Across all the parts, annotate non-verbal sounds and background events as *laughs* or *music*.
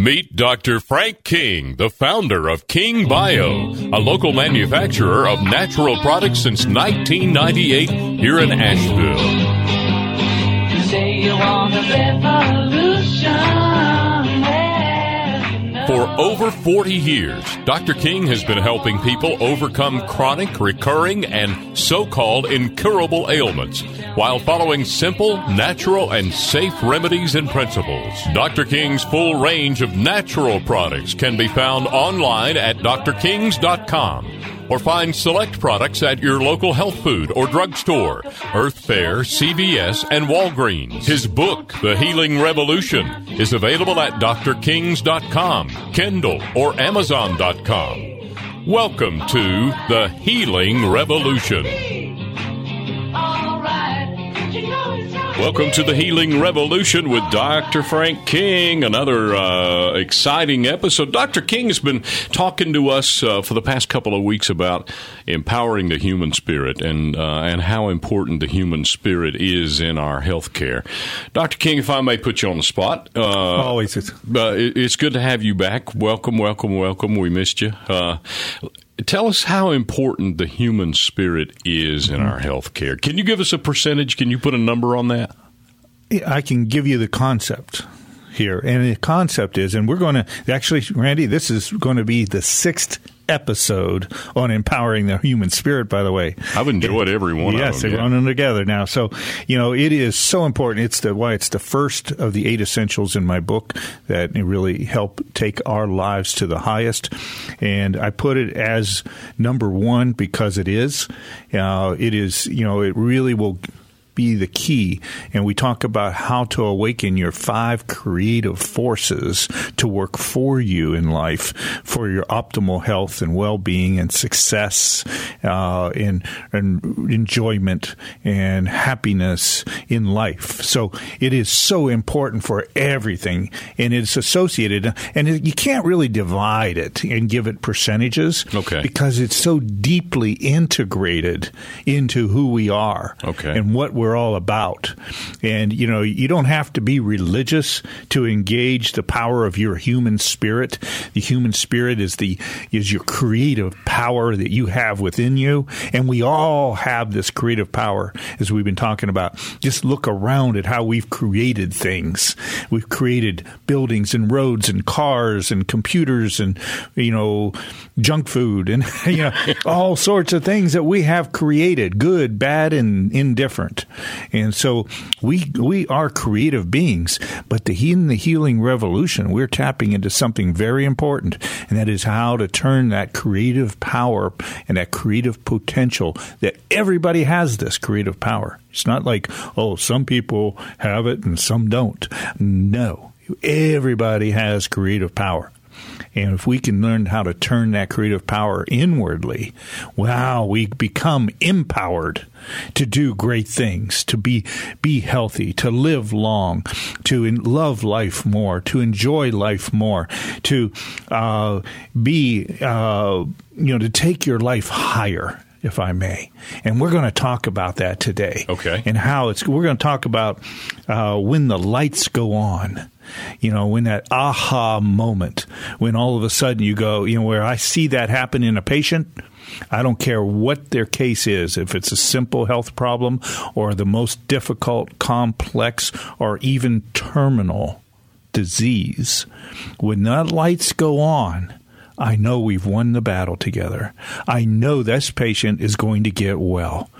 Meet Dr. Frank King, the founder of King Bio, a local manufacturer of natural products since 1998 here in Asheville. For over 40 years, Dr. King has been helping people overcome chronic, recurring, and so called incurable ailments while following simple, natural, and safe remedies and principles. Dr. King's full range of natural products can be found online at drkings.com or find select products at your local health food or drugstore, Earth Fare, CVS, and Walgreens. His book, The Healing Revolution, is available at drkings.com, Kindle, or amazon.com. Welcome to The Healing Revolution. Welcome to the Healing Revolution with Dr. Frank King. Another uh, exciting episode. Dr. King has been talking to us uh, for the past couple of weeks about empowering the human spirit and uh, and how important the human spirit is in our health care. Dr. King, if I may put you on the spot, uh, always it's, uh, it's good to have you back. Welcome, welcome, welcome. We missed you uh, tell us how important the human spirit is in our health care. Can you give us a percentage? Can you put a number on that? I can give you the concept here. And the concept is, and we're going to actually, Randy, this is going to be the sixth episode on empowering the human spirit, by the way. I've enjoyed every one yes, of them. they're yeah. running together now. So, you know, it is so important. It's the why it's the first of the eight essentials in my book that really help take our lives to the highest. And I put it as number one because it is. Uh, it is, you know, it really will be the key. And we talk about how to awaken your five creative forces to work for you in life for your optimal health and well being and success uh, and, and enjoyment and happiness in life. So it is so important for everything and it's associated. And you can't really divide it and give it percentages okay. because it's so deeply integrated into who we are okay. and what we're we're all about. And, you know, you don't have to be religious to engage the power of your human spirit. The human spirit is the, is your creative power that you have within you. And we all have this creative power, as we've been talking about. Just look around at how we've created things. We've created buildings and roads and cars and computers and, you know, junk food and, *laughs* you know, all sorts of things that we have created, good, bad, and indifferent. And so we we are creative beings, but the in the healing revolution, we're tapping into something very important, and that is how to turn that creative power and that creative potential that everybody has this creative power. It's not like, oh, some people have it and some don't. No. Everybody has creative power. And if we can learn how to turn that creative power inwardly, wow, we become empowered to do great things, to be be healthy, to live long, to love life more, to enjoy life more, to uh, be uh, you know to take your life higher if I may. And we're going to talk about that today. Okay. And how it's, we're going to talk about uh, when the lights go on you know, when that aha moment, when all of a sudden you go, you know, where I see that happen in a patient, I don't care what their case is, if it's a simple health problem or the most difficult, complex, or even terminal disease. When the lights go on, I know we've won the battle together. I know this patient is going to get well.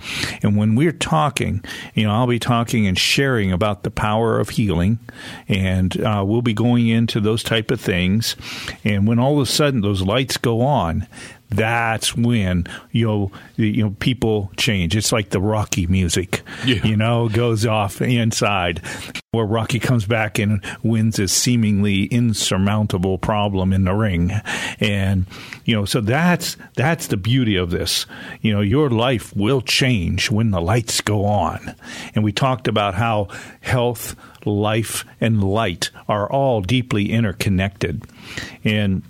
And when we're talking, you know, I'll be talking and sharing about the power of healing, and uh, we'll be going into those type of things. And when all of a sudden those lights go on, that's when you know you know people change. It's like the Rocky music, yeah. you know, goes off inside where Rocky comes back and wins this seemingly insurmountable problem in the ring, and you know, so that's that's the beauty of this. You know, your life will change when the lights go on, and we talked about how health, life, and light are all deeply interconnected, and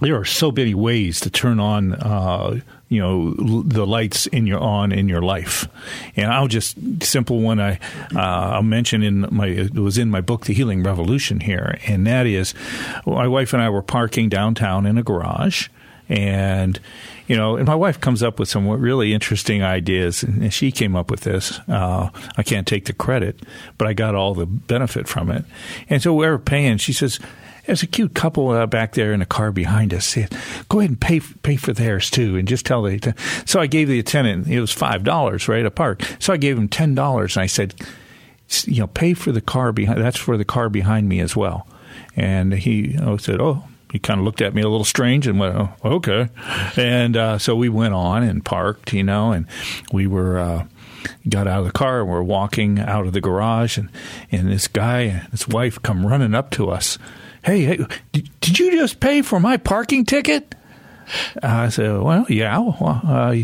there are so many ways to turn on uh, you know the lights in your on in your life. And i'll just simple one i uh, i'll mention in my it was in my book the healing revolution here. And that is my wife and i were parking downtown in a garage and you know, and my wife comes up with some really interesting ideas, and she came up with this. Uh, I can't take the credit, but I got all the benefit from it. And so we're paying. She says, there's a cute couple uh, back there in a car behind us. Said, Go ahead and pay pay for theirs too, and just tell the. So I gave the attendant it was five dollars right a park. So I gave him ten dollars, and I said, you know, pay for the car behind. That's for the car behind me as well. And he you know, said, oh. He kind of looked at me a little strange and went, oh, okay. And uh, so we went on and parked, you know, and we were. Uh, got out of the car and we're walking out of the garage and, and this guy and his wife come running up to us hey, hey did, did you just pay for my parking ticket? I said, well, yeah. Well, uh,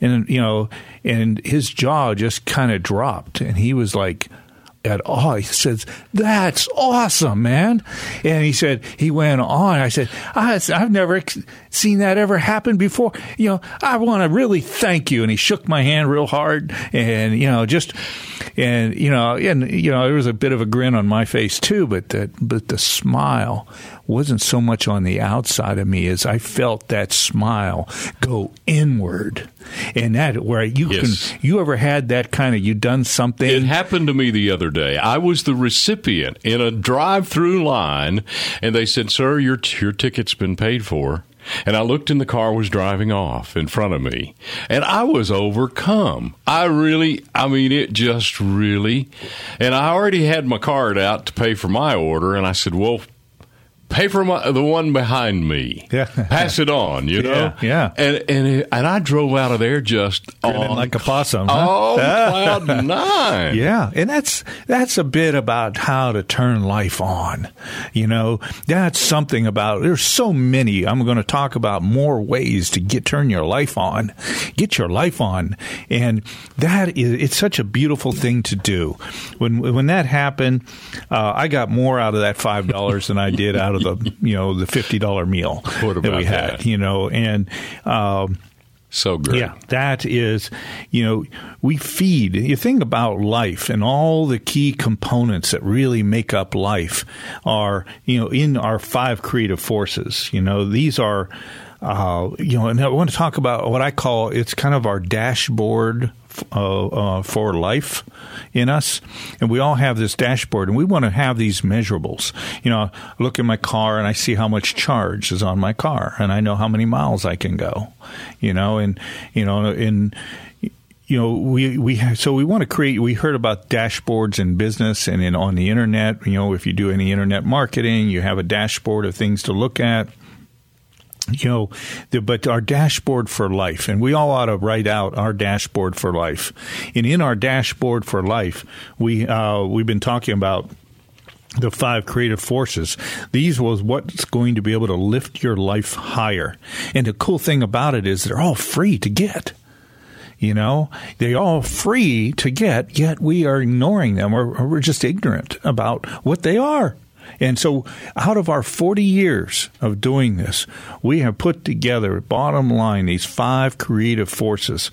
and, you know, and his jaw just kind of dropped and he was like, at all. He says, That's awesome, man. And he said, He went on. I said, I've never seen that ever happen before. You know, I want to really thank you. And he shook my hand real hard and, you know, just, and, you know, and, you know, there was a bit of a grin on my face too, but that, but the smile wasn't so much on the outside of me as I felt that smile go inward. And that where you yes. can you ever had that kind of you done something It happened to me the other day. I was the recipient in a drive-through line and they said, "Sir, your your ticket's been paid for." And I looked and the car was driving off in front of me. And I was overcome. I really, I mean, it just really. And I already had my card out to pay for my order. And I said, well, pay for my, the one behind me. Yeah. Pass it on, you know? Yeah. yeah. And, and, and I drove out of there just on, like a possum. Huh? Oh, *laughs* cloud nine. Yeah. And that's, that's a bit about how to turn life on. You know, that's something about, there's so many. I'm going to talk about more ways to get, turn your life on, get your life on. And that is, it's such a beautiful thing to do. When, when that happened, uh, I got more out of that $5 than I did *laughs* out of the you know the fifty dollar meal *laughs* that we had. That? You know, and um, so great. Yeah, that is, you know, we feed. You think about life and all the key components that really make up life are, you know, in our five creative forces. You know, these are, uh, you know, and I want to talk about what I call it's kind of our dashboard uh, uh, for life in us, and we all have this dashboard, and we want to have these measurables. You know, I look in my car and I see how much charge is on my car, and I know how many miles I can go. You know, and you know, in you know, we we have, so we want to create. We heard about dashboards in business and in on the internet. You know, if you do any internet marketing, you have a dashboard of things to look at you know, the, but our dashboard for life, and we all ought to write out our dashboard for life. And in our dashboard for life, we uh, we've been talking about the five creative forces. These was what's going to be able to lift your life higher. And the cool thing about it is they're all free to get. You know, they're all free to get, yet we are ignoring them or, or we're just ignorant about what they are. And so, out of our 40 years of doing this, we have put together, bottom line, these five creative forces.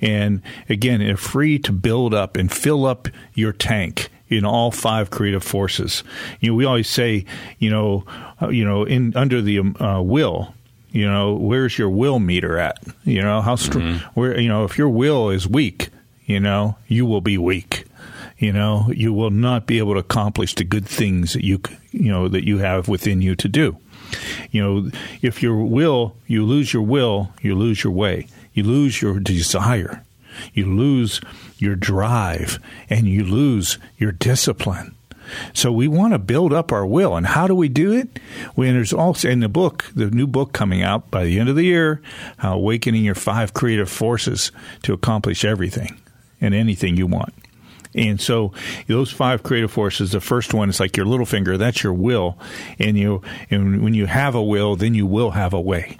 And again, they're free to build up and fill up your tank in all five creative forces. You know, we always say, you know, uh, you know, in under the um, uh, will, you know, where's your will meter at? You know, how strong? Mm-hmm. Where you know, if your will is weak, you know, you will be weak you know, you will not be able to accomplish the good things that you you know that you have within you to do. You know, if your will, you lose your will, you lose your way. You lose your desire. You lose your drive and you lose your discipline. So we want to build up our will. And how do we do it? When there's also in the book, the new book coming out by the end of the year, Awakening Your Five Creative Forces to Accomplish Everything and Anything You Want. And so those five creative forces, the first one is like your little finger, that's your will. And you and when you have a will, then you will have a way.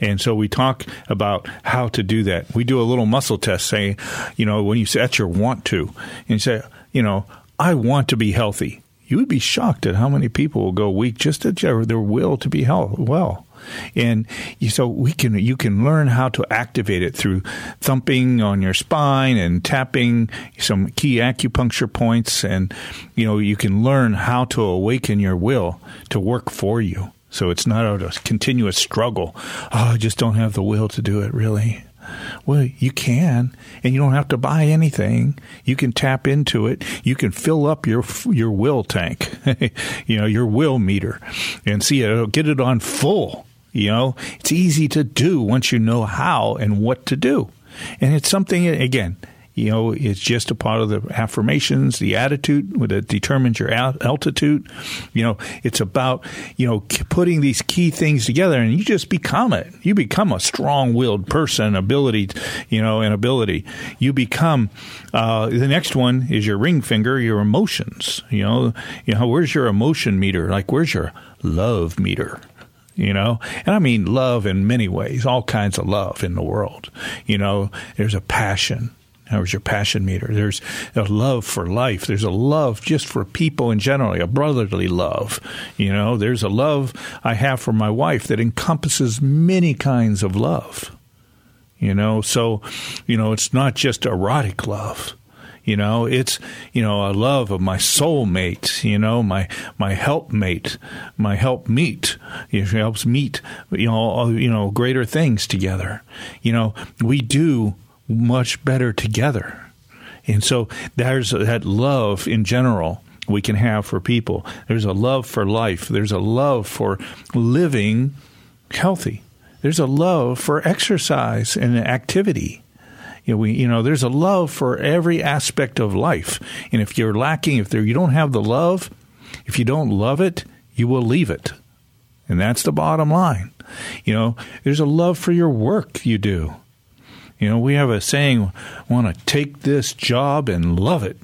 And so we talk about how to do that. We do a little muscle test saying, you know, when you say that's your want to, and you say, you know, I want to be healthy. you would be shocked at how many people will go weak just at their will to be health, well. And so we can you can learn how to activate it through thumping on your spine and tapping some key acupuncture points and you know you can learn how to awaken your will to work for you. So it's not a continuous struggle. Oh, I just don't have the will to do it really. Well, you can, and you don't have to buy anything. You can tap into it. You can fill up your your will tank, *laughs* you know, your will meter, and see it. Get it on full. You know, it's easy to do once you know how and what to do, and it's something again you know, it's just a part of the affirmations, the attitude that determines your altitude. You know, it's about, you know, putting these key things together and you just become it. You become a strong willed person, ability, you know, an ability. You become, uh, the next one is your ring finger, your emotions. You know, you know, where's your emotion meter? Like, where's your love meter? You know and i mean love in many ways all kinds of love in the world you know there's a passion there's your passion meter. There's a love for life. There's a love just for people in general, a brotherly love. You know, there's a love I have for my wife that encompasses many kinds of love. You know, so, you know, it's not just erotic love. You know, it's you know a love of my soulmate. You know, my my helpmate, my help meet. It helps meet. You know, you know greater things together. You know, we do much better together. And so there's that love in general we can have for people. There's a love for life. There's a love for living healthy. There's a love for exercise and activity. You know, we, you know, there's a love for every aspect of life. And if you're lacking, if there, you don't have the love, if you don't love it, you will leave it. And that's the bottom line. You know, there's a love for your work you do. You know, we have a saying, want to take this job and love it.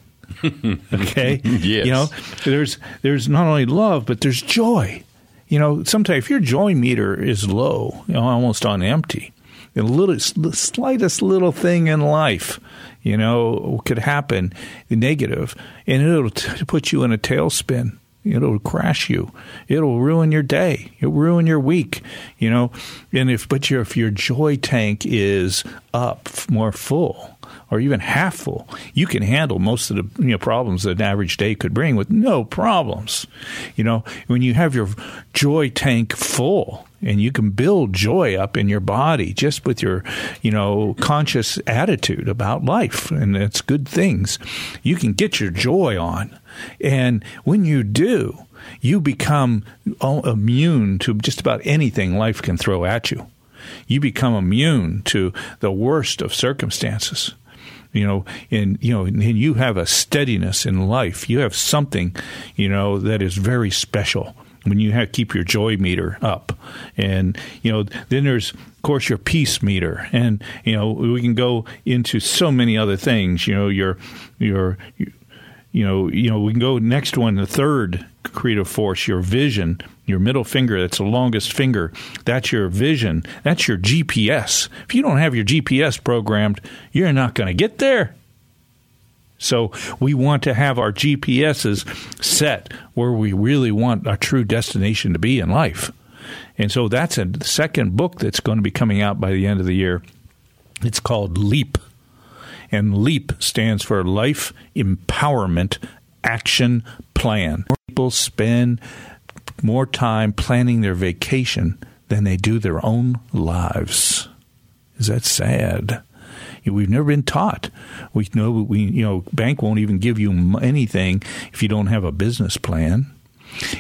*laughs* okay? yes. You know, there's there's not only love, but there's joy. You know, sometimes if your joy meter is low, you know, almost on empty, the little the slightest little thing in life, you know, could happen negative, and it'll t- put you in a tailspin. It'll crash you. It'll ruin your day. It'll ruin your week. You know, and if but your if your joy tank is up more full or even half full, you can handle most of the you know, problems that an average day could bring with no problems. You know, when you have your joy tank full, and you can build joy up in your body just with your you know conscious attitude about life and it's good things. You can get your joy on. And when you do you become immune to just about anything life can throw at you. You become immune to the worst of circumstances. You know and you know and you have a steadiness in life. You have something you know that is very special when you have keep your joy meter up. And you know then there's of course your peace meter. And you know we can go into so many other things you know your your you know you know we can go next one the third creative force your vision your middle finger that's the longest finger. That's your vision. That's your gps if you don't have your gps programmed you're not going to get there so we want to have our GPSs set where we really want our true destination to be in life. And so that's a second book that's going to be coming out by the end of the year. It's called LEAP. And LEAP stands for Life Empowerment Action Plan. People spend more time planning their vacation than they do their own lives. Is that sad? We've never been taught. We know we you know bank won't even give you anything if you don't have a business plan.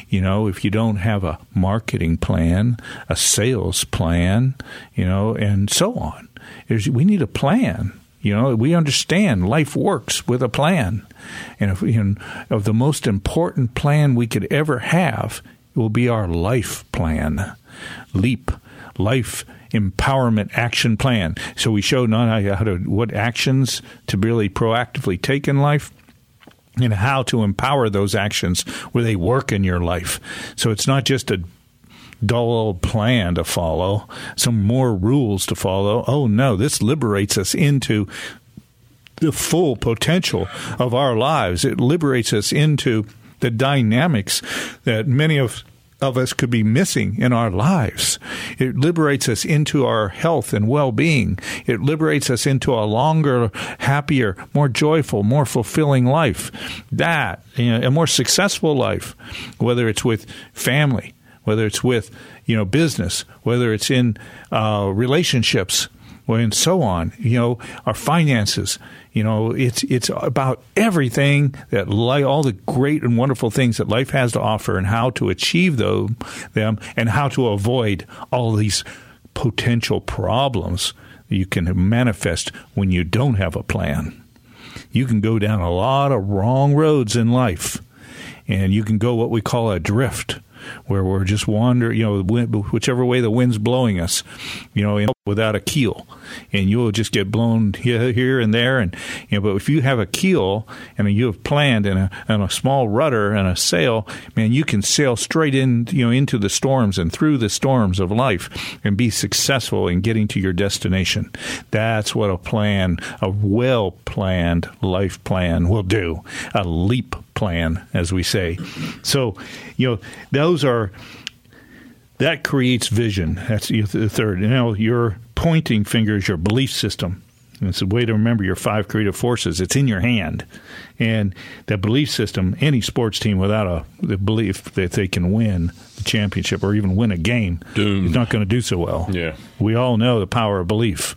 You know, if you don't have a marketing plan, a sales plan, you know, and so on. There's, we need a plan. You know, we understand life works with a plan. And if you know, of the most important plan we could ever have will be our life plan. LEAP, life empowerment action plan. So we show not how to what actions to really proactively take in life, and how to empower those actions where they work in your life. So it's not just a dull old plan to follow, some more rules to follow. Oh no, this liberates us into the full potential of our lives. It liberates us into the dynamics that many of of us could be missing in our lives. It liberates us into our health and well being. It liberates us into a longer, happier, more joyful, more fulfilling life. That, you know, a more successful life, whether it's with family, whether it's with, you know, business, whether it's in uh, relationships, and so on. You know, our finances. You know, it's it's about everything that life, all the great and wonderful things that life has to offer, and how to achieve those, them, and how to avoid all these potential problems you can manifest when you don't have a plan. You can go down a lot of wrong roads in life, and you can go what we call a drift where we're just wandering, you know, whichever way the wind's blowing us, you know, without a keel, and you'll just get blown here and there. And you know, but if you have a keel and you have planned and a, and a small rudder and a sail, man, you can sail straight in, you know, into the storms and through the storms of life and be successful in getting to your destination. That's what a plan, a well planned life plan will do. A leap plan, as we say. So, you know, those are that creates vision. That's the third. You know, your pointing finger is your belief system. And it's a way to remember your five creative forces. It's in your hand. And that belief system, any sports team without a the belief that they can win the championship or even win a game Doomed. is not going to do so well. Yeah. We all know the power of belief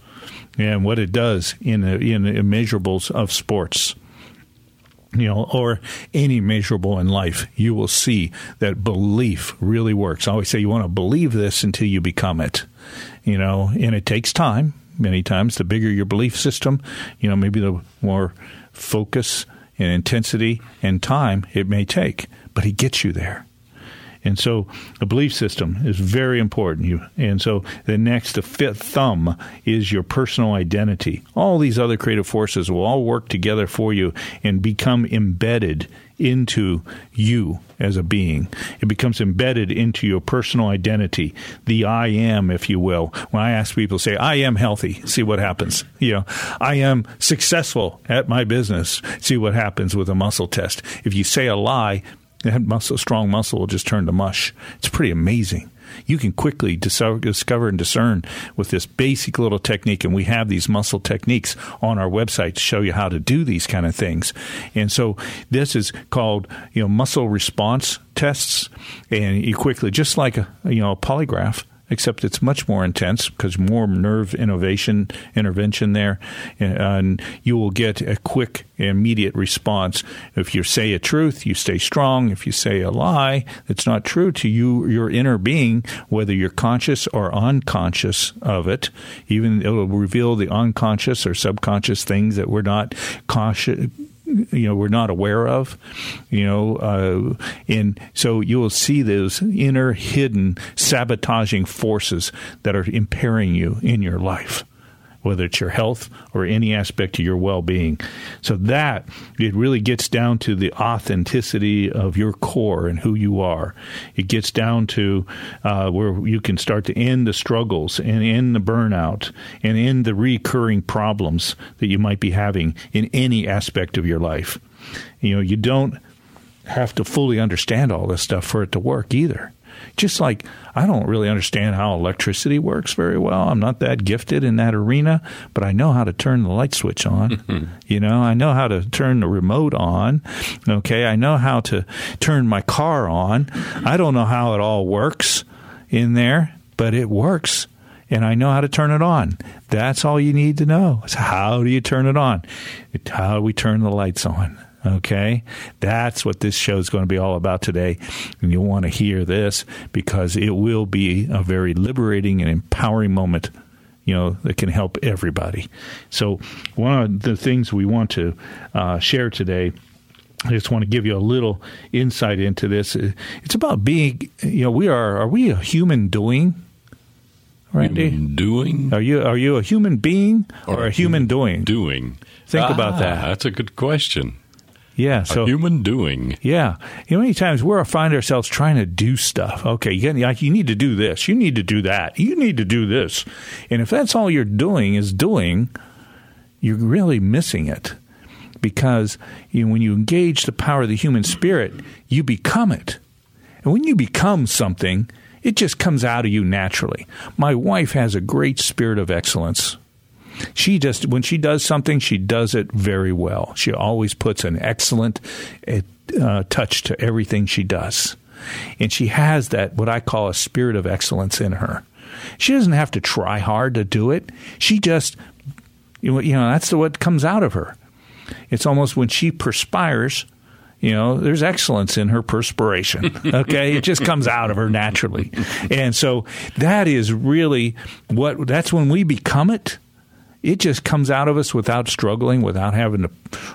and what it does in the, in the immeasurables of sports you know, or any measurable in life, you will see that belief really works. I always say you want to believe this until you become it, you know, and it takes time. Many times, the bigger your belief system, you know, maybe the more focus and intensity and time it may take, but it gets you there. And so a belief system is very important. You and so the next, the fifth thumb is your personal identity. All these other creative forces will all work together for you and become embedded into you as a being. It becomes embedded into your personal identity, the I am, if you will. When I ask people, say, I am healthy, see what happens. You know, I am successful at my business, see what happens with a muscle test. If you say a lie, that muscle, strong muscle will just turn to mush. It's pretty amazing. You can quickly discover and discern with this basic little technique, and we have these muscle techniques on our website to show you how to do these kind of things. And so this is called you know muscle response tests, and you quickly just like a you know a polygraph except it's much more intense because more nerve innervation intervention there, and you will get a quick, immediate response. If you say a truth, you stay strong. If you say a lie that's not true to you, your inner being, whether you're conscious or unconscious of it, even it will reveal the unconscious or subconscious things that we're not cautious you know we're not aware of you know uh, and so you will see those inner hidden sabotaging forces that are impairing you in your life whether it's your health or any aspect of your well-being. So that it really gets down to the authenticity of your core and who you are. It gets down to uh, where you can start to end the struggles and end the burnout and end the recurring problems that you might be having in any aspect of your life. You know, you don't have to fully understand all this stuff for it to work either. Just like I don't really understand how electricity works very well. I'm not that gifted in that arena, but I know how to turn the light switch on. *laughs* you know, I know how to turn the remote on. Okay, I know how to turn my car on. I don't know how it all works in there, but it works and I know how to turn it on. That's all you need to know. It's how do you turn it on? How do we turn the lights on? Okay. That's what this show is going to be all about today. And you'll want to hear this because it will be a very liberating and empowering moment, you know, that can help everybody. So, one of the things we want to uh, share today. I just want to give you a little insight into this. It's about being, you know, we are, are we a human doing? Randy? Human doing? Are you are you a human being or, or a human, human, doing? Doing. Think ah, about that. That's a good question. Yeah, so a human doing. Yeah, you know, many times we find ourselves trying to do stuff. Okay, you, like you need to do this, you need to do that, you need to do this, and if that's all you're doing is doing, you're really missing it because you know, when you engage the power of the human spirit, you become it. And when you become something, it just comes out of you naturally. My wife has a great spirit of excellence. She just, when she does something, she does it very well. She always puts an excellent uh, touch to everything she does. And she has that, what I call a spirit of excellence in her. She doesn't have to try hard to do it. She just, you know, that's what comes out of her. It's almost when she perspires, you know, there's excellence in her perspiration. *laughs* Okay. it just comes out of her naturally. And so that is really what, that's when we become it it just comes out of us without struggling, without having to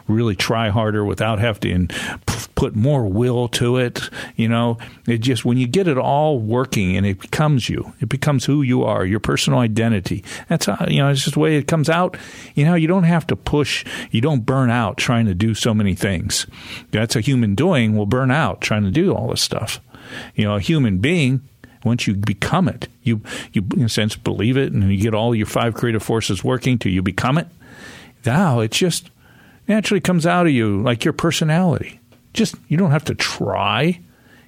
really try harder, without having to put more will to it. You know, it just when you get it all working and it becomes you, it becomes who you are, your personal identity. That's how, you know, it's just the way it comes out. You know, you don't have to push, you don't burn out trying to do so many things. That's a human doing will burn out trying to do all this stuff. You know, a human being once you become it, you you in a sense believe it, and you get all your five creative forces working till you become it. Now it just naturally comes out of you like your personality. Just you don't have to try.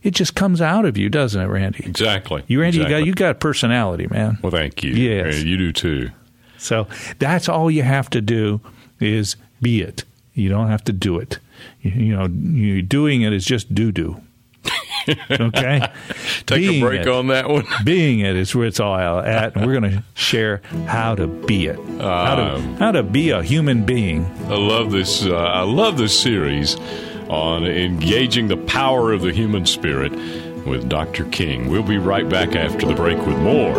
It just comes out of you, doesn't it, Randy? Exactly. You, Randy, exactly. you got you got personality, man. Well, thank you. Yes, you do too. So that's all you have to do is be it. You don't have to do it. You, you know, you, doing it is just do do. *laughs* okay. Take being a break it, on that one. *laughs* being it is where it's all at, and we're going to share how to be it, um, how, to, how to be a human being. I love this. Uh, I love this series on engaging the power of the human spirit with Dr. King. We'll be right back after the break with more.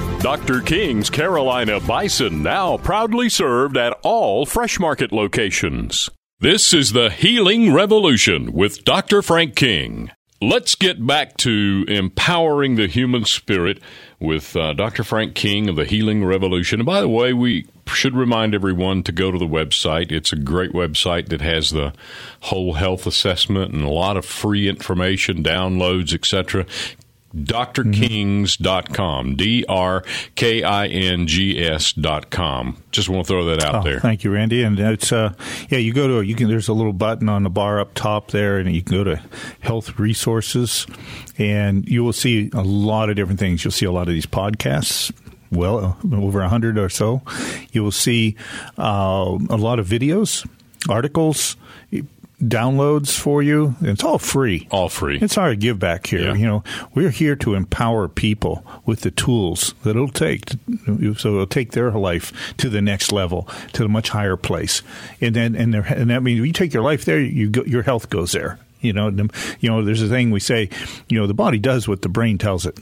Dr. King's Carolina Bison now proudly served at all Fresh Market locations. This is the Healing Revolution with Dr. Frank King. Let's get back to empowering the human spirit with uh, Dr. Frank King of the Healing Revolution. And by the way, we should remind everyone to go to the website. It's a great website that has the whole health assessment and a lot of free information, downloads, etc drkings.com. D R K I N G S.com. Just want to throw that out oh, there. Thank you, Randy. And it's uh yeah, you go to you can there's a little button on the bar up top there and you can go to health resources and you will see a lot of different things. You'll see a lot of these podcasts well over a hundred or so. You will see uh, a lot of videos, articles, downloads for you. It's all free. All free. It's our give back here. Yeah. You know, we're here to empower people with the tools that it'll take. To, so it'll take their life to the next level, to a much higher place. And then, and, there, and that means you take your life there, you go, your health goes there. You know, you know, there's a thing we say, you know, the body does what the brain tells it.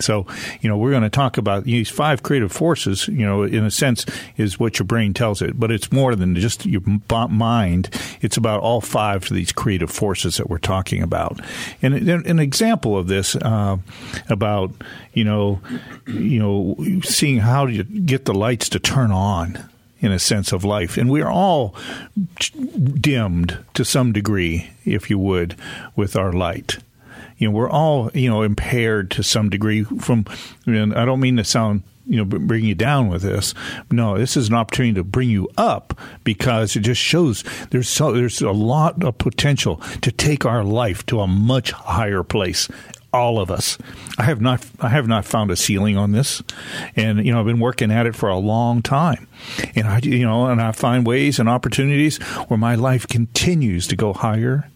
So, you know, we're going to talk about these five creative forces, you know, in a sense, is what your brain tells it. But it's more than just your mind. It's about all five of these creative forces that we're talking about. And an example of this uh, about, you know, you know, seeing how you get the lights to turn on in a sense of life. And we're all dimmed to some degree, if you would, with our light you know, we're all, you know, impaired to some degree from, and I don't mean to sound you know bring you down with this. No, this is an opportunity to bring you up because it just shows there's so there's a lot of potential to take our life to a much higher place all of us. I have not I have not found a ceiling on this, and you know I've been working at it for a long time, and I you know and I find ways and opportunities where my life continues to go higher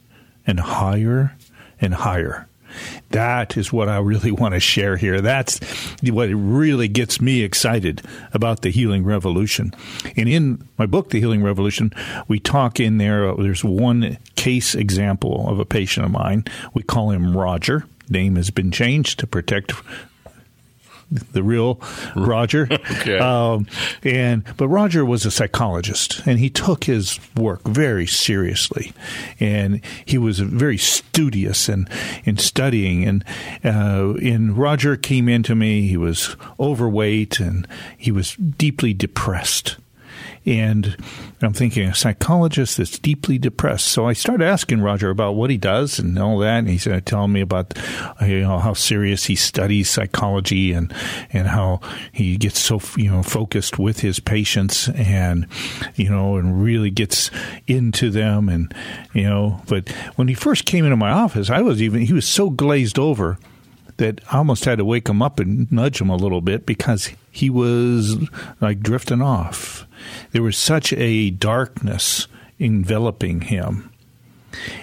and higher and higher. That is what I really *laughs* want to share here. That's what really gets me excited about the healing revolution. And in my book, The Healing Revolution, we talk in there, uh, there's one case example of a patient of mine. We call him Roger. Name has been changed to protect the real Roger. *laughs* okay. Um, and but Roger was a psychologist, and he took his work very seriously, and he was very studious and in studying. And uh, and Roger came into me. He was overweight, and he was deeply depressed. And I'm thinking, a psychologist that's deeply depressed. So I start asking Roger about what he does and all that. And he's telling me about uh, you know how serious he studies psychology and and how he gets so you know focused with his patients and you know and really gets into them and you know. But when he first came into my office, I was even he was so glazed over that I almost had to wake him up and nudge him a little bit because he was like drifting off. There was such a darkness enveloping him.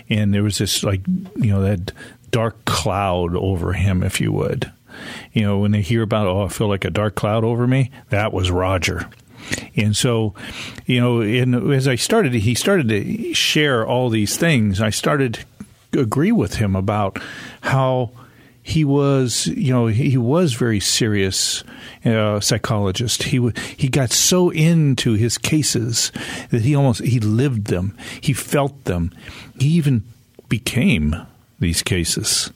And there was this, like, you know, that dark cloud over him, if you would. You know, when they hear about, oh, I feel like a dark cloud over me, that was Roger. And so, you know, and as I started, he started to share all these things. I started to agree with him about how he was, you know, he was very serious uh, psychologist. He he got so into his cases that he almost he lived them. He felt them. He even became these cases,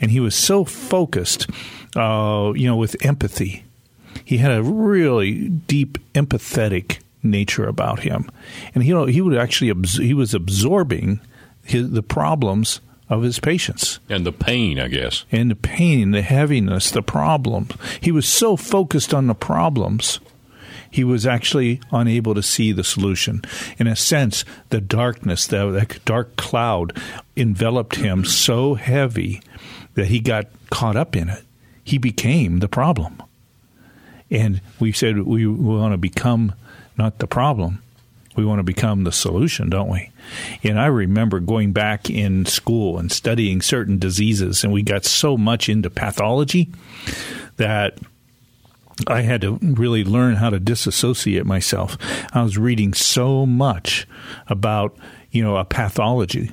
and he was so focused, uh, you know, with empathy. He had a really deep empathetic nature about him, and he you know, he would actually he was absorbing his, the problems of his patients. And the pain, I guess. And the pain, the heaviness, the problems. He was so focused on the problems, he was actually unable to see the solution. In a sense, the darkness, the, that dark cloud enveloped him so heavy that he got caught up in it. He became the problem. And we said we want to become not the problem, we want to become the solution, don't we? And I remember going back in school and studying certain diseases, and we got so much into pathology that I had to really learn how to disassociate myself. I was reading so much about, you know, a pathology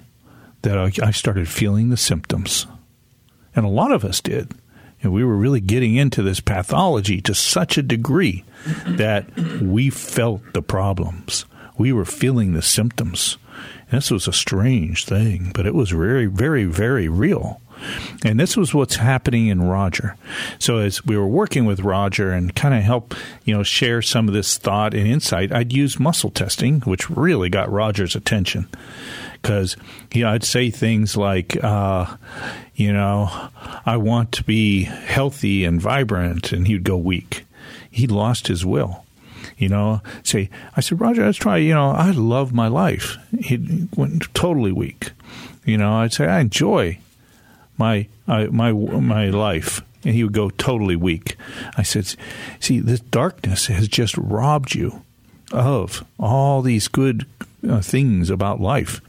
that I, started feeling the symptoms. And a lot of us did. And we were really getting into this pathology to such a degree that we felt the problems we were feeling the symptoms. And This was a strange thing, but it was very, very, very real. And this was what's happening in Roger. So as we were working with Roger and kind of help, you know, share some of this thought and insight, I'd use muscle testing, which really got Roger's attention. Because you know, I'd say things like, uh, you know, I want to be healthy and vibrant, and he'd go weak. He lost his will you know, say, I said, Roger, let's try, you know, I love my life. He went totally weak. You know, I'd say, I enjoy my, my, my life. And he would go totally weak. I said, see, this darkness has just robbed you of all these good uh, things about life.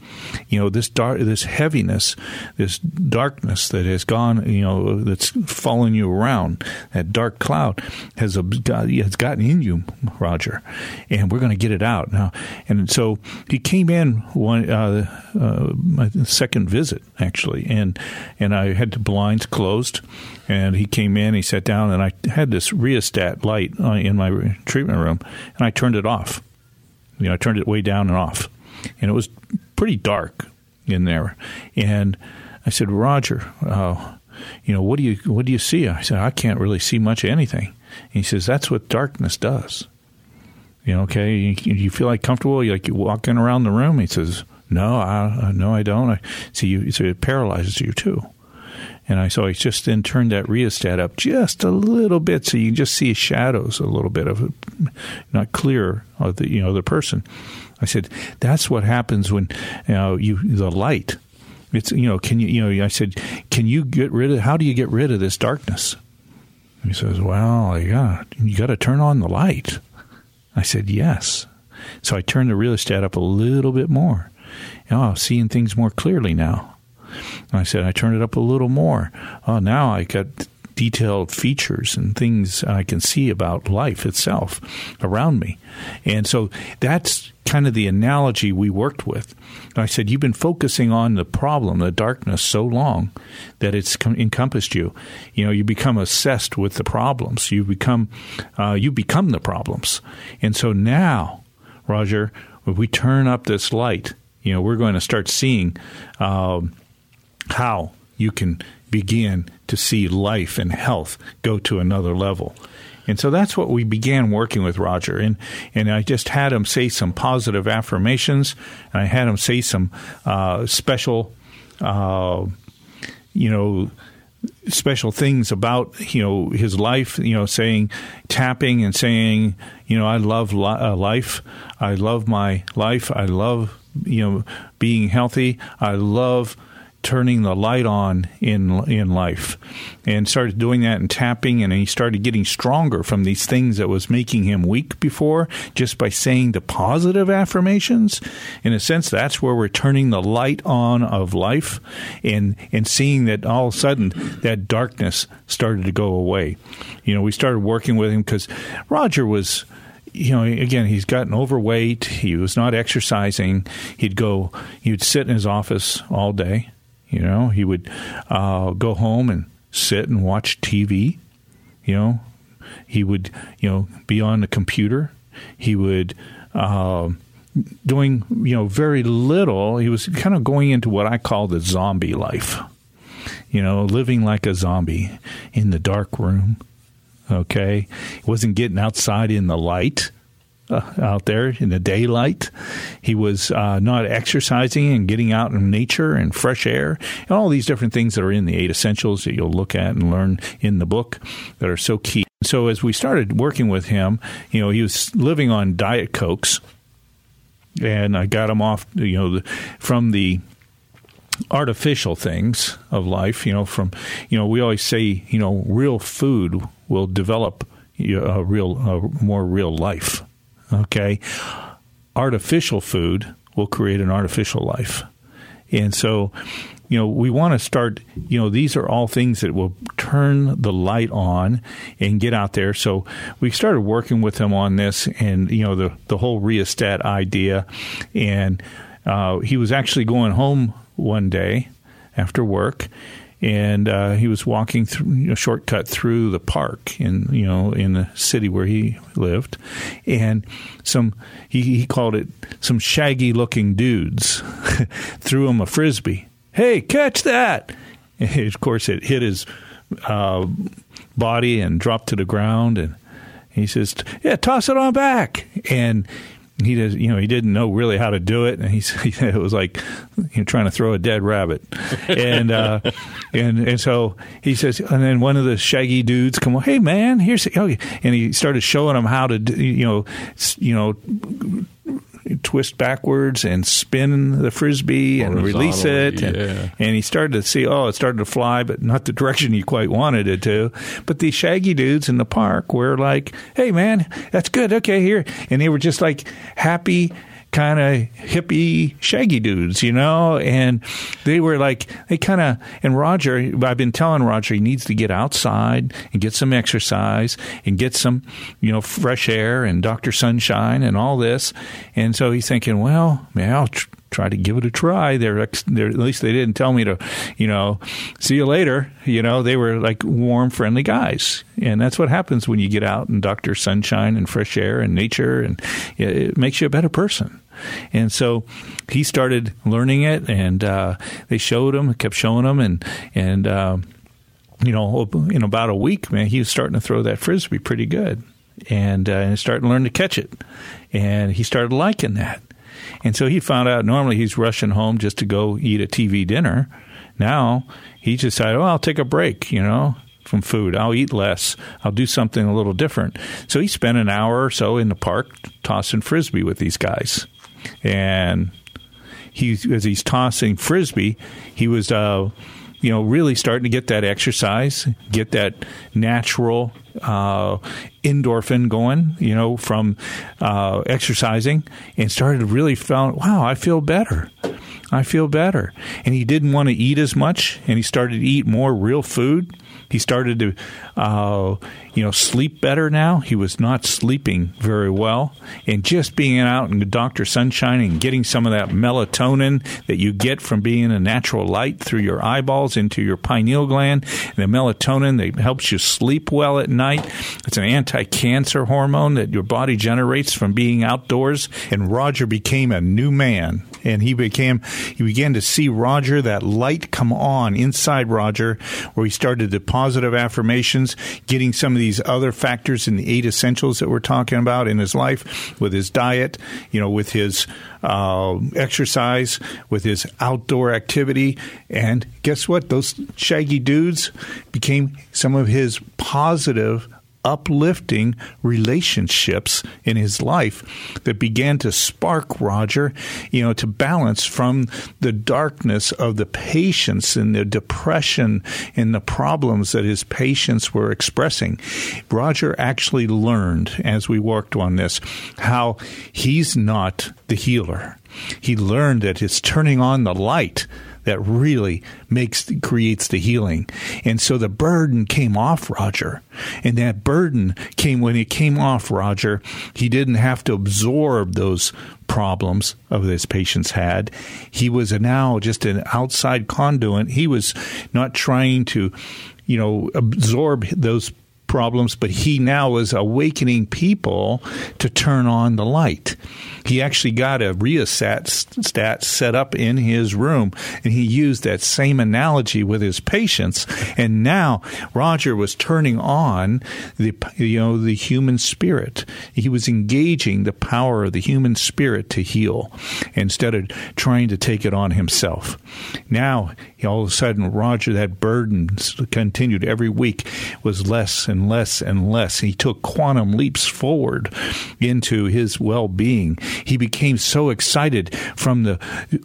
You know, this dark, this heaviness, this darkness that has gone, you know, that's following you around, that dark cloud has, has gotten in you, Roger, and we're going to get it out now. And so he came in one, uh, uh, my second visit actually, and and I had the blinds closed, and he came in, he sat down, and I had this rheostat light uh, in my treatment room, and I turned it off you know, I turned it way down and off, and it was pretty dark in there. And I said, Roger, uh, you know, what do you what do you see? I said, I can't really see much of anything. And he says, that's what darkness does. You know, okay, you, you feel like comfortable, you like you walking around the room. He says, no, I, no, I don't. I see you. So it paralyzes you too. And I so I just then turned that rheostat up just a little bit, so you can just see shadows a little bit of not clear of the you know the person. I said that's what happens when you know you the light it's you know, can you you know? I said, can you get rid of? How do you get rid of this darkness? he says, well, yeah, you got to turn on the light. I said, yes. So I turned the rheostat up a little bit more. Oh, seeing things more clearly now. And I said, I turned it up a little more. Oh, now I got detailed features and things I can see about life itself around me. And so that's kind of the analogy we worked with. I said, You've been focusing on the problem, the darkness, so long that it's encompassed you. You know, you become obsessed with the problems. You become, uh, you become the problems. And so now, Roger, if we turn up this light, you know, we're going to start seeing um, how you can begin to see life and health go to another level. And so that's what we began working with Roger. And, and I just had him say some positive affirmations, and I had him say some uh, special, uh, you know, special things about you know his life you know saying tapping and saying you know i love li- uh, life i love my life i love you know being healthy i love turning the light on in in life and started doing that and tapping and he started getting stronger from these things that was making him weak before just by saying the positive affirmations in a sense that's where we're turning the light on of life and and seeing that all of a sudden that darkness started to go away you know we started working with him cuz Roger was you know, again, he's gotten overweight. He was not exercising. He'd go, he would sit in his office all day. You know, he would uh, go home and sit and watch TV. You know, he would you know be on the computer. He would. Uh, doing you know very little he was kind of going into what i call the zombie life you know living like a zombie in the dark room okay he wasn't getting outside in the light uh, out there in the daylight. He was uh, not exercising and getting out in nature and fresh air and all these different things that are in the eight essentials that you'll look at and learn in the book that are so key. So as we started working with him, you know, he was living on diet cokes, and I got him off, you know, from the artificial things of life. You know, from you know, we always say, you know, real food will develop a real, a more real life Okay. Artificial food will create an artificial life. And so, you know, we want to start, you know, these are all things that will turn the light on and get out there. So we started working with him on this and, you know, the, the whole rheostat idea. And uh, he was actually going home one day after work and uh, he was walking through a you know, shortcut through the park in you know in the city where he lived, and some he, he called it some shaggy looking dudes *laughs* threw him a frisbee. Hey, catch that! And *laughs* of course, it hit his uh, body and dropped to the ground, and he says, "Yeah, toss it on back." And he does, you know, he didn't know really how to do it, and he, *laughs* he it was like you know, trying to throw a dead rabbit, and uh, *laughs* and and so he says, and then one of the shaggy dudes come, hey man, here's, oh, and he started showing him how to, you know, you know, twist backwards and spin the frisbee and release it. And, yeah. and, he started to see, oh, it started to fly, but not the *laughs* direction he quite wanted it to. But these shaggy dudes in the park were like, hey, man, that's good. Okay, here. And they were just like happy kind of hippie, shaggy dudes, you know? And they were like, they kind of, and Roger, I've been telling Roger he needs to get outside and get some exercise and get some, you know, fresh air and Dr. Sunshine and all this. And so he's thinking, well, man, I'll tr- try to give it a try. They're, they're, at least they didn't tell me to, you know, see you later. You know, they were like warm, friendly guys. And that's what happens when you get out and Dr. Sunshine and fresh air and nature, and it makes you a better person. And so he started learning it, and uh, they showed him, kept showing him, and and uh, you know, in about a week, man, he was starting to throw that frisbee pretty good, and uh, and started to learn to catch it, and he started liking that. And so he found out normally he's rushing home just to go eat a TV dinner. Now he decided, oh, I'll take a break, you know, from food. I'll eat less. I'll do something a little different. So he spent an hour or so in the park tossing frisbee with these guys and he as he's tossing frisbee, he was uh, you know, really starting to get that exercise, get that natural uh, endorphin going, you know, from uh, exercising, and started to really found, wow, I feel better. I feel better. And he didn't want to eat as much, and he started to eat more real food. He started to, uh, you know, sleep better now. He was not sleeping very well. And just being out in the doctor sunshine and getting some of that melatonin that you get from being in a natural light through your eyeballs into your pineal gland, and the melatonin that helps you sleep well at night. It's an anti cancer hormone that your body generates from being outdoors. And Roger became a new man and he became he began to see Roger that light come on inside Roger where he started the positive affirmations getting some of these other factors in the eight essentials that we're talking about in his life with his diet you know with his uh, exercise with his outdoor activity. And guess what? Those shaggy dudes became some of his positive uplifting relationships in his life that began to spark Roger, you know, to balance from the darkness of the patients and the depression and the problems that his patients were expressing. Roger actually learned as we worked on this how he's not the healer. He learned that it's turning on the light that really makes creates the healing. And so the burden came off Roger. And that burden came when it came off Roger, he didn't have to absorb those problems of his patients had. He was now just an outside conduit. He was not trying to, you know, absorb those problems, but he now was awakening people to turn on the light. He actually got a rheostat stat set up in his room, and he used that same analogy with his patients. And now Roger was turning on the you know the human spirit. He was engaging the power of the human spirit to heal instead of trying to take it on himself. Now all of a sudden Roger that burden continued every week was less and less and less. He took quantum leaps forward into his well being. He became so excited from the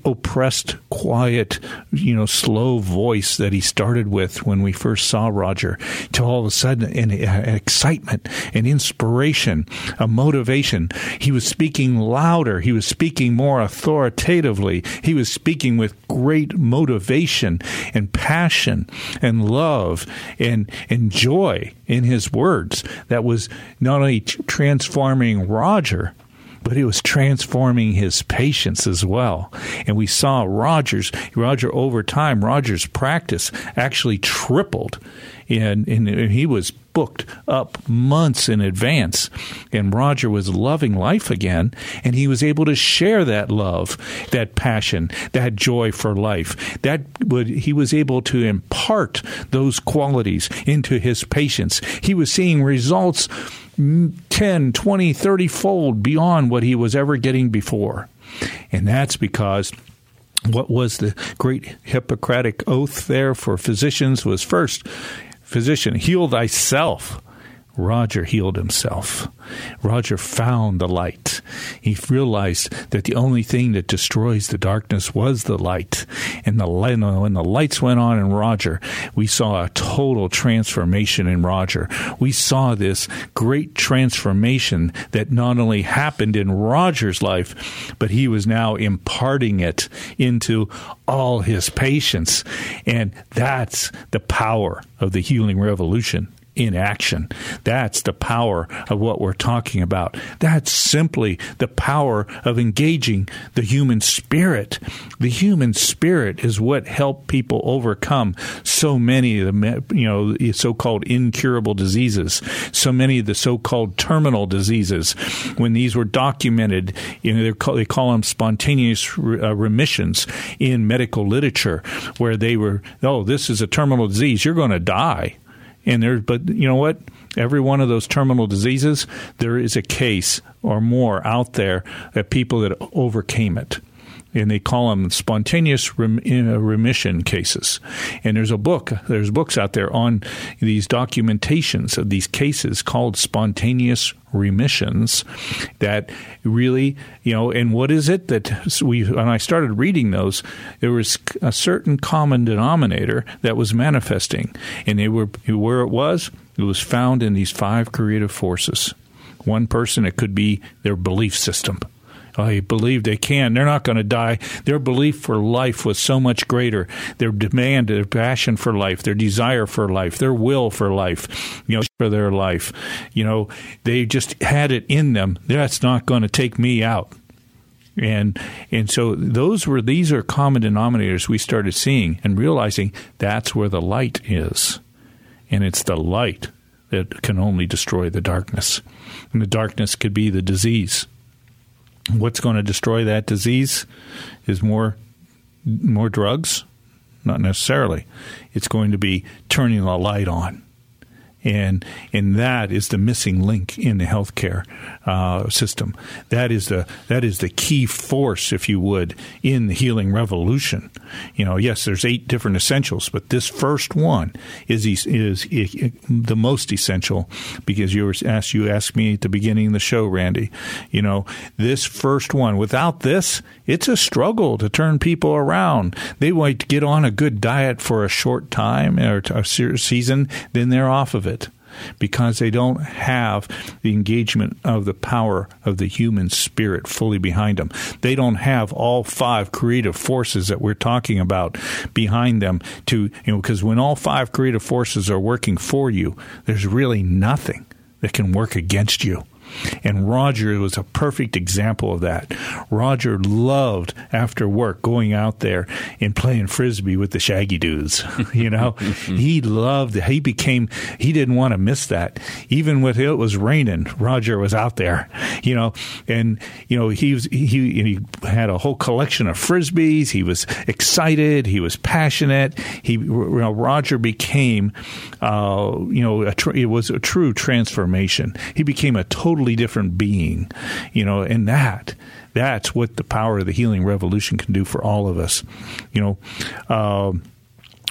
oppressed, quiet, you know, slow voice that he started with when we first saw Roger to all of a sudden an, an excitement, an inspiration, a motivation. He was speaking louder. He was speaking more authoritatively. He was speaking with great motivation and passion and love and, and joy in his words that was not only transforming Roger, but it was transforming his patients as well. And we saw Rogers, Roger over time, Rogers' practice actually tripled. And, and he was booked up months in advance. And Roger was loving life again, and he was able to share that love, that passion, that joy for life. That would he was able to impart those qualities into his patients. He was seeing results 10, 20, 30 fold beyond what he was ever getting before. And that's because what was the great Hippocratic oath there for physicians was first, physician, heal thyself. Roger healed himself. Roger found the light. He realized that the only thing that destroys the darkness was the light. And the light, when the lights went on in Roger, we saw a total transformation in Roger. We saw this great transformation that not only happened in Roger's life, but he was now imparting it into all his patients. And that's the power of the healing revolution in action. That's the power of what we're talking about. That's simply the power of engaging the human spirit. The human spirit is what helped people overcome so many of the you know so-called incurable diseases, so many of the so-called terminal diseases. When these were documented, you know call, they call them spontaneous re- uh, remissions in medical literature, where they were, oh, this is a terminal disease, you're going to die and there, but you know what? Every one of those terminal diseases, there is a case or more out there of people that overcame it. And they call them spontaneous rem- uh, remission cases. And there's a book, there's books out there on these documentations of these cases called spontaneous remissions that really, you know, and what is it that we, when I started reading those, there was a certain common denominator that was manifesting. And they were, where it was, it was found in these five creative forces. One person, it could be their belief system I believe they can. They're not going to die. Their belief for life was so much greater. Their demand, their passion for life, their desire for life, their will for life, you know, for their life. You know, they just had it in them. That's not going to take me out. And and so those were these are common denominators we started seeing and realizing that's where the light is. And it's the light that can only destroy the darkness. And the darkness could be the disease What's going to destroy that disease is more more drugs? Not necessarily. It's going to be turning the light on and and that is the missing link in the healthcare uh, system. That is the that is the key force, if you would, in the healing revolution. You know, yes, there's eight different essentials, but this first one is is, is, is the most essential because you asked you asked me at the beginning of the show, Randy. You know, this first one. Without this, it's a struggle to turn people around. They might get on a good diet for a short time or a season, then they're off of it because they don't have the engagement of the power of the human spirit fully behind them. They don't have all five creative forces that we're talking about behind them to, you know, because when all five creative forces are working for you, there's really nothing that can work against you. And Roger was a perfect example of that. Roger loved after work going out there and playing frisbee with the Shaggy dudes. *laughs* you know, *laughs* he loved it. He became, he didn't want to miss that. Even when it was raining, Roger was out there, you know, and, you know, he was, he, he had a whole collection of frisbees. He was excited. He was passionate. He, you know, Roger became, uh, you know, a tr- it was a true transformation. He became a total totally different being, you know, and that that's what the power of the healing revolution can do for all of us, you know. Uh,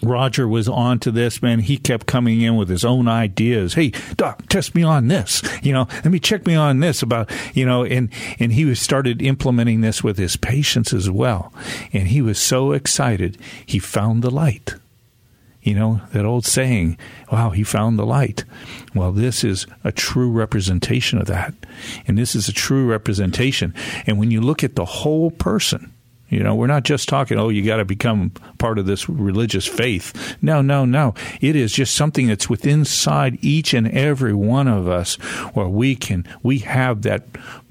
Roger was on to this, man. He kept coming in with his own ideas. Hey, doc, test me on this. You know, let me check me on this about, you know, and, and he was started implementing this with his patients as well. And he was so excited. He found the light. You know, that old saying, wow, he found the light. Well, this is a true representation of that. And this is a true representation. And when you look at the whole person, you know, we're not just talking, oh, you got to become part of this religious faith. No, no, no. It is just something that's within inside each and every one of us where we can, we have that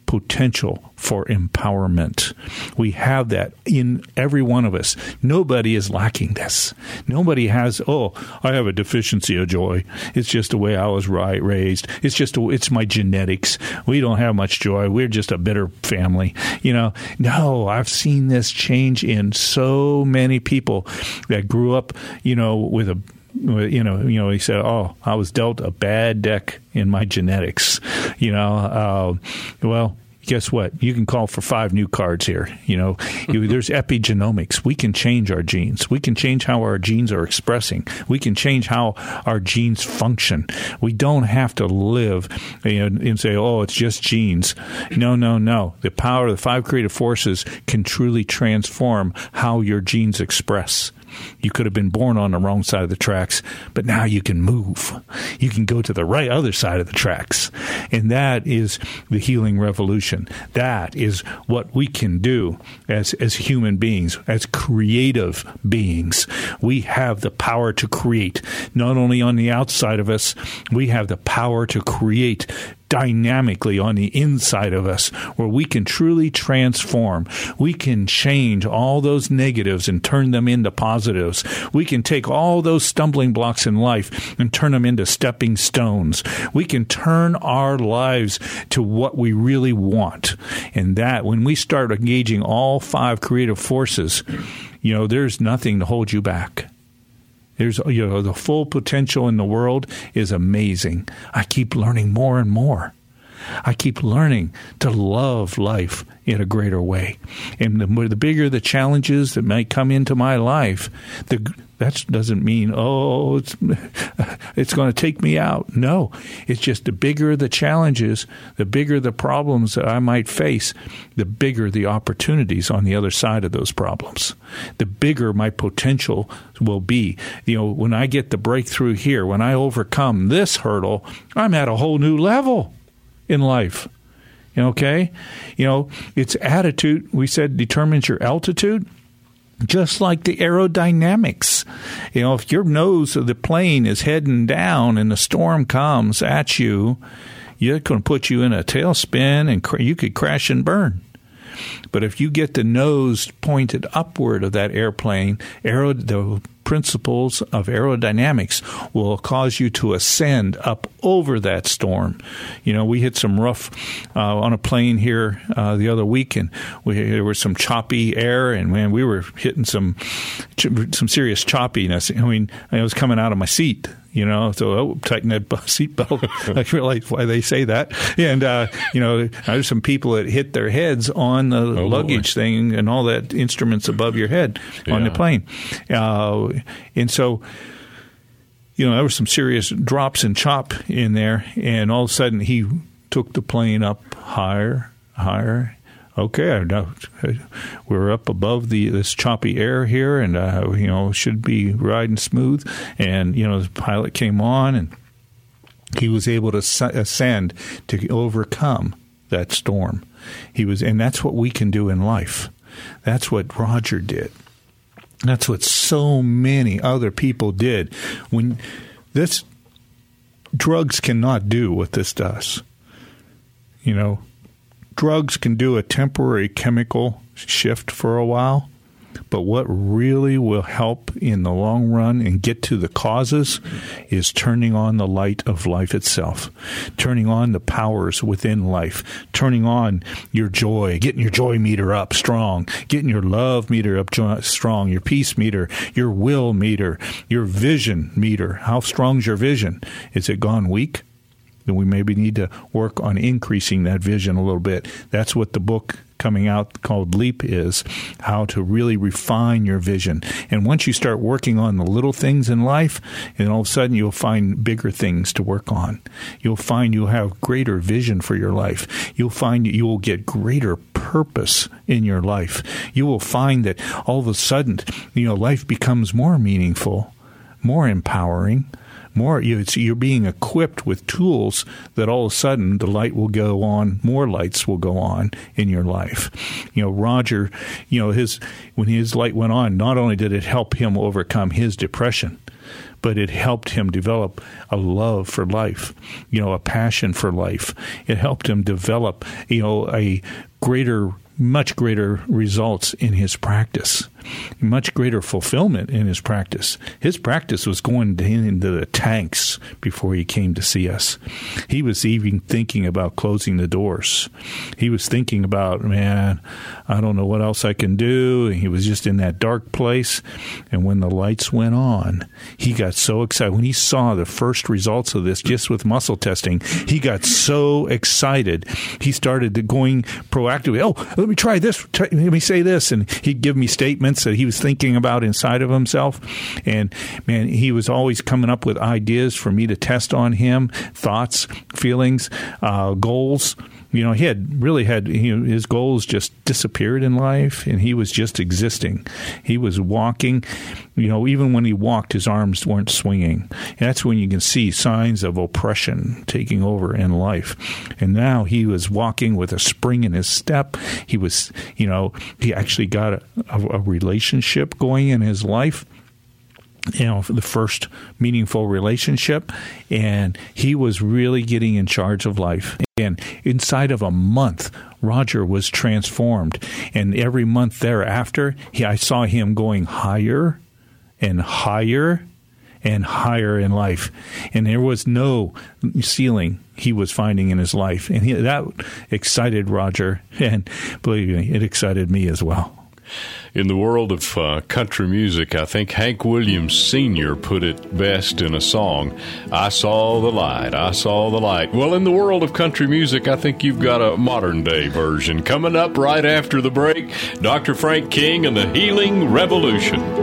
potential for empowerment. We have that in every one of us. Nobody is lacking this. Nobody has, oh, I have a deficiency of joy. It's just the way I was raised. It's just, a, it's my genetics. We don't have much joy. We're just a bitter family. You know, no, I've seen this change in so many people that grew up, you know, with a you know, you know, he said, "Oh, I was dealt a bad deck in my genetics." *laughs* You know, uh, well, guess what? You can call for five new cards here. You know, *laughs* there's epigenomics. We can change our genes. We can change how our genes are expressing. We can change how our genes function. We don't have to live you know, and say, "Oh, it's just genes." No, no, no. The power of the five creative forces can truly transform how your genes express. You could have been born on the wrong side of the tracks, but now you can move. You can go to the right other side of the tracks. And that is the healing revolution. That is what we can do as, as human beings, as creative beings. We have the power to create, not only on the outside of us, we have the power to create dynamically on the inside of us where we can truly transform. We can change all those negatives and turn them into positives. We can take all those stumbling blocks in life and turn them into stepping stones. We can turn our lives to what we really want. And that, when we start engaging all five creative forces, you know, there's nothing to hold you back. There's you know the full potential in the world is amazing. I keep learning more and more. I keep learning to love life in a greater way. And the, the bigger the challenges that might come into my life, the that doesn't mean oh it's *laughs* it's going to take me out. No, it's just the bigger the challenges, the bigger the problems that I might face, the bigger the opportunities on the other side of those problems. The bigger my potential will be. You know, when I get the breakthrough here, when I overcome this hurdle, I'm at a whole new level in life. Okay? You know, it's attitude, we said, determines your altitude just like the aerodynamics. You know, if your nose of the plane is heading down and the storm comes at you, going to put you in a tailspin and cr- you could crash and burn. But if you get the nose pointed upward of that airplane, the principles of aerodynamics will cause you to ascend up over that storm. You know, we hit some rough uh, on a plane here uh, the other week, and we, there was some choppy air, and man, we were hitting some some serious choppiness. I mean, I was coming out of my seat you know. So oh, tighten that *laughs* seatbelt. I realize why they say that. And uh, you know, there's some people that hit their heads on the oh, luggage boy. thing and all that instruments above your head yeah. on the plane, uh, and so you know, there was some serious drops and chop in there, and all of a sudden he took the plane up higher, higher, okay, we're up above the this choppy air here, and uh, you know should be riding smooth. And you know the pilot came on, and he was able to ascend to overcome that storm. He was, and that's what we can do in life. That's what Roger did. That's what so many other people did. When this drugs cannot do what this does. You know, drugs can do a temporary chemical shift for a while, but what really will help in the long run and get to the causes is turning on the light of life itself, turning on the powers within life, turning on your joy, getting your joy meter up strong, getting your love meter up strong, your peace meter, your will meter, your vision meter. How strong's your vision? Is it gone weak? Then we maybe need to work on increasing that vision a little bit. That's what the book coming out called Leap is how to really refine your vision. And once you start working on the little things in life, and all of a sudden you'll find bigger things to work on. You'll find you'll have greater vision for your life. You'll find you will get greater purpose in your life. You will find that all of a sudden, you know, life becomes more meaningful, more empowering more you're being equipped with tools that all of a sudden the light will go on more lights will go on in your life you know roger you know his when his light went on not only did it help him overcome his depression but it helped him develop a love for life, you know, a passion for life. It helped him develop, you know, a greater much greater results in his practice, much greater fulfillment in his practice. His practice was going into the tanks before he came to see us. He was even thinking about closing the doors. He was thinking about, man, I don't know what else I can do. He was just in that dark place. And when the lights went on, he got so excited. When he saw the first results of this just with muscle testing, he got so excited. He started going proactively. Oh, let me try this. Let me say this. And he'd give me statements that he was thinking about inside of himself. And man, he was always coming up with ideas for me to test on him, thoughts, feelings, uh, goals you know, he had really had his goals just disappeared in life, and he was just existing. He was walking. You know, even when he walked, his arms weren't swinging. That's when you can see signs of oppression taking over in life. And now he was walking with a spring in his step. He was, you know, he actually got a, a relationship going in his life you know, the first meaningful relationship, and he was really getting in charge of life. And inside of a month, Roger was transformed, and every month thereafter, he, I saw him going higher and higher and higher in life, and there was no ceiling he was finding in his life, and he, that excited Roger, *laughs* and believe me, it excited me as well. In the world of uh, country music, I think Hank Williams Sr. put it best in a song I saw the light, I saw the light. Well, in the world of country music, I think you've got a modern day version. Coming up right after the break, Dr. Frank King and the Healing Revolution.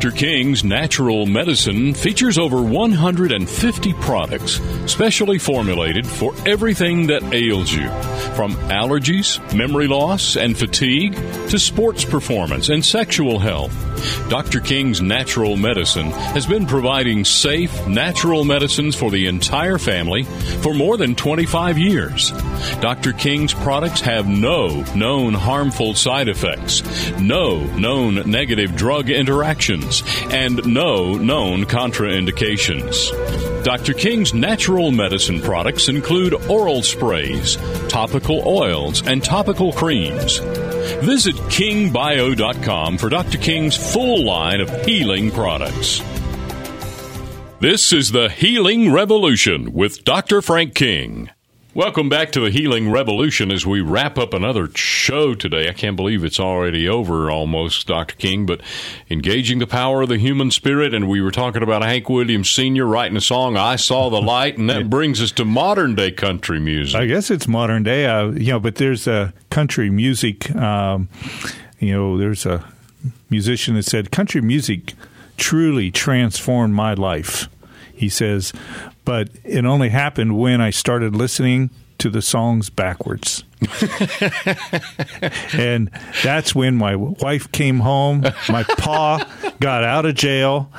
Dr. King's Natural Medicine features over 150 products specially formulated for everything that ails you, from allergies, memory loss, and fatigue to sports performance and sexual health. Dr. King's Natural Medicine has been providing safe, natural medicines for the entire family for more than 25 years. Dr. King's products have no known harmful side effects, no known negative drug interactions, and no known contraindications. Dr. King's natural medicine products include oral sprays, topical oils, and topical creams. Visit kingbio.com for Dr. King's full line of healing products. This is the Healing Revolution with Dr. Frank King. Welcome back to the Healing Revolution as we wrap up another show today. I can't believe it's already over almost, Dr. King, but engaging the power of the human spirit. And we were talking about Hank Williams Sr. writing a song, I Saw the Light, and that *laughs* brings us to modern day country music. I guess it's modern day, uh, you know, but there's a country music, um, you know, there's a musician that said, country music truly transformed my life. He says, but it only happened when I started listening to the songs backwards. *laughs* and that's when my wife came home, my pa got out of jail,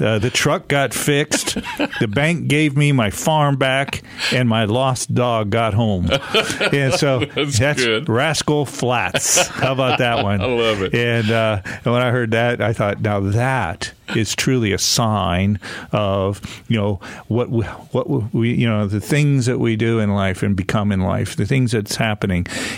uh, the truck got fixed, the bank gave me my farm back, and my lost dog got home. And so *laughs* that's, that's good. Rascal Flatts. How about that one? *laughs* I love it. And, uh, and when I heard that, I thought, now that is truly a sign of you know what we, what we you know the things that we do in life and become in life, the things that's happening.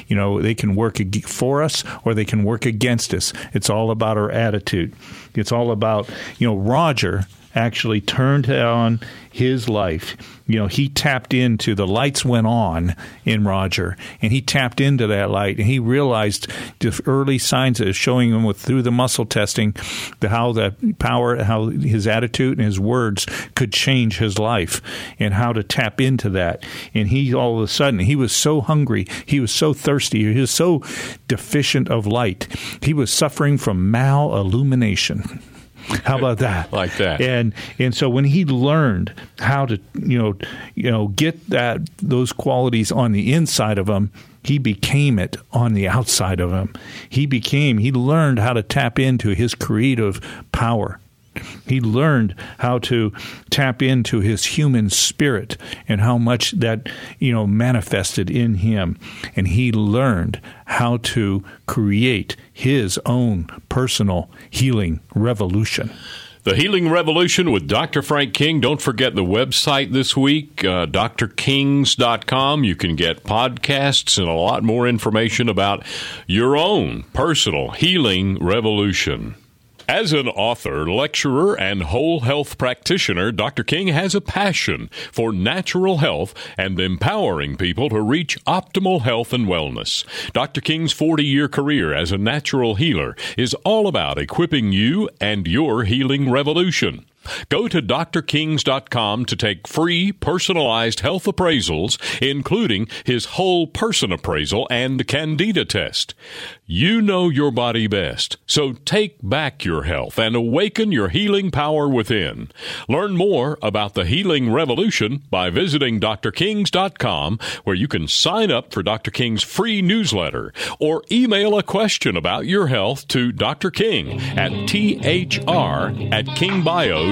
You know, they can work for us or they can work against us. It's all about our attitude. It's all about you know Roger actually turned on his life. You know, he tapped into the lights went on in Roger, and he tapped into that light, and he realized the early signs that showing him with through the muscle testing, the how the power, how his attitude and his words could change his life, and how to tap into that. And he all of a sudden he was so hungry, he was so thirsty, he was so deficient of light, he was suffering from malillumination. *laughs* How about that? Like that. And and so when he learned how to you know you know get that those qualities on the inside of him, he became it on the outside of him. He became he learned how to tap into his creative power. He learned how to tap into his human spirit and how much that, you know, manifested in him. And he learned how to create his own personal healing revolution. The Healing Revolution with Dr. Frank King. Don't forget the website this week, uh, drkings.com. You can get podcasts and a lot more information about your own personal healing revolution. As an author, lecturer, and whole health practitioner, Dr. King has a passion for natural health and empowering people to reach optimal health and wellness. Dr. King's 40 year career as a natural healer is all about equipping you and your healing revolution. Go to drkings.com to take free personalized health appraisals, including his whole person appraisal and candida test. You know your body best, so take back your health and awaken your healing power within. Learn more about the healing revolution by visiting drkings.com, where you can sign up for Dr. King's free newsletter or email a question about your health to Dr. King at thr at kingbio.com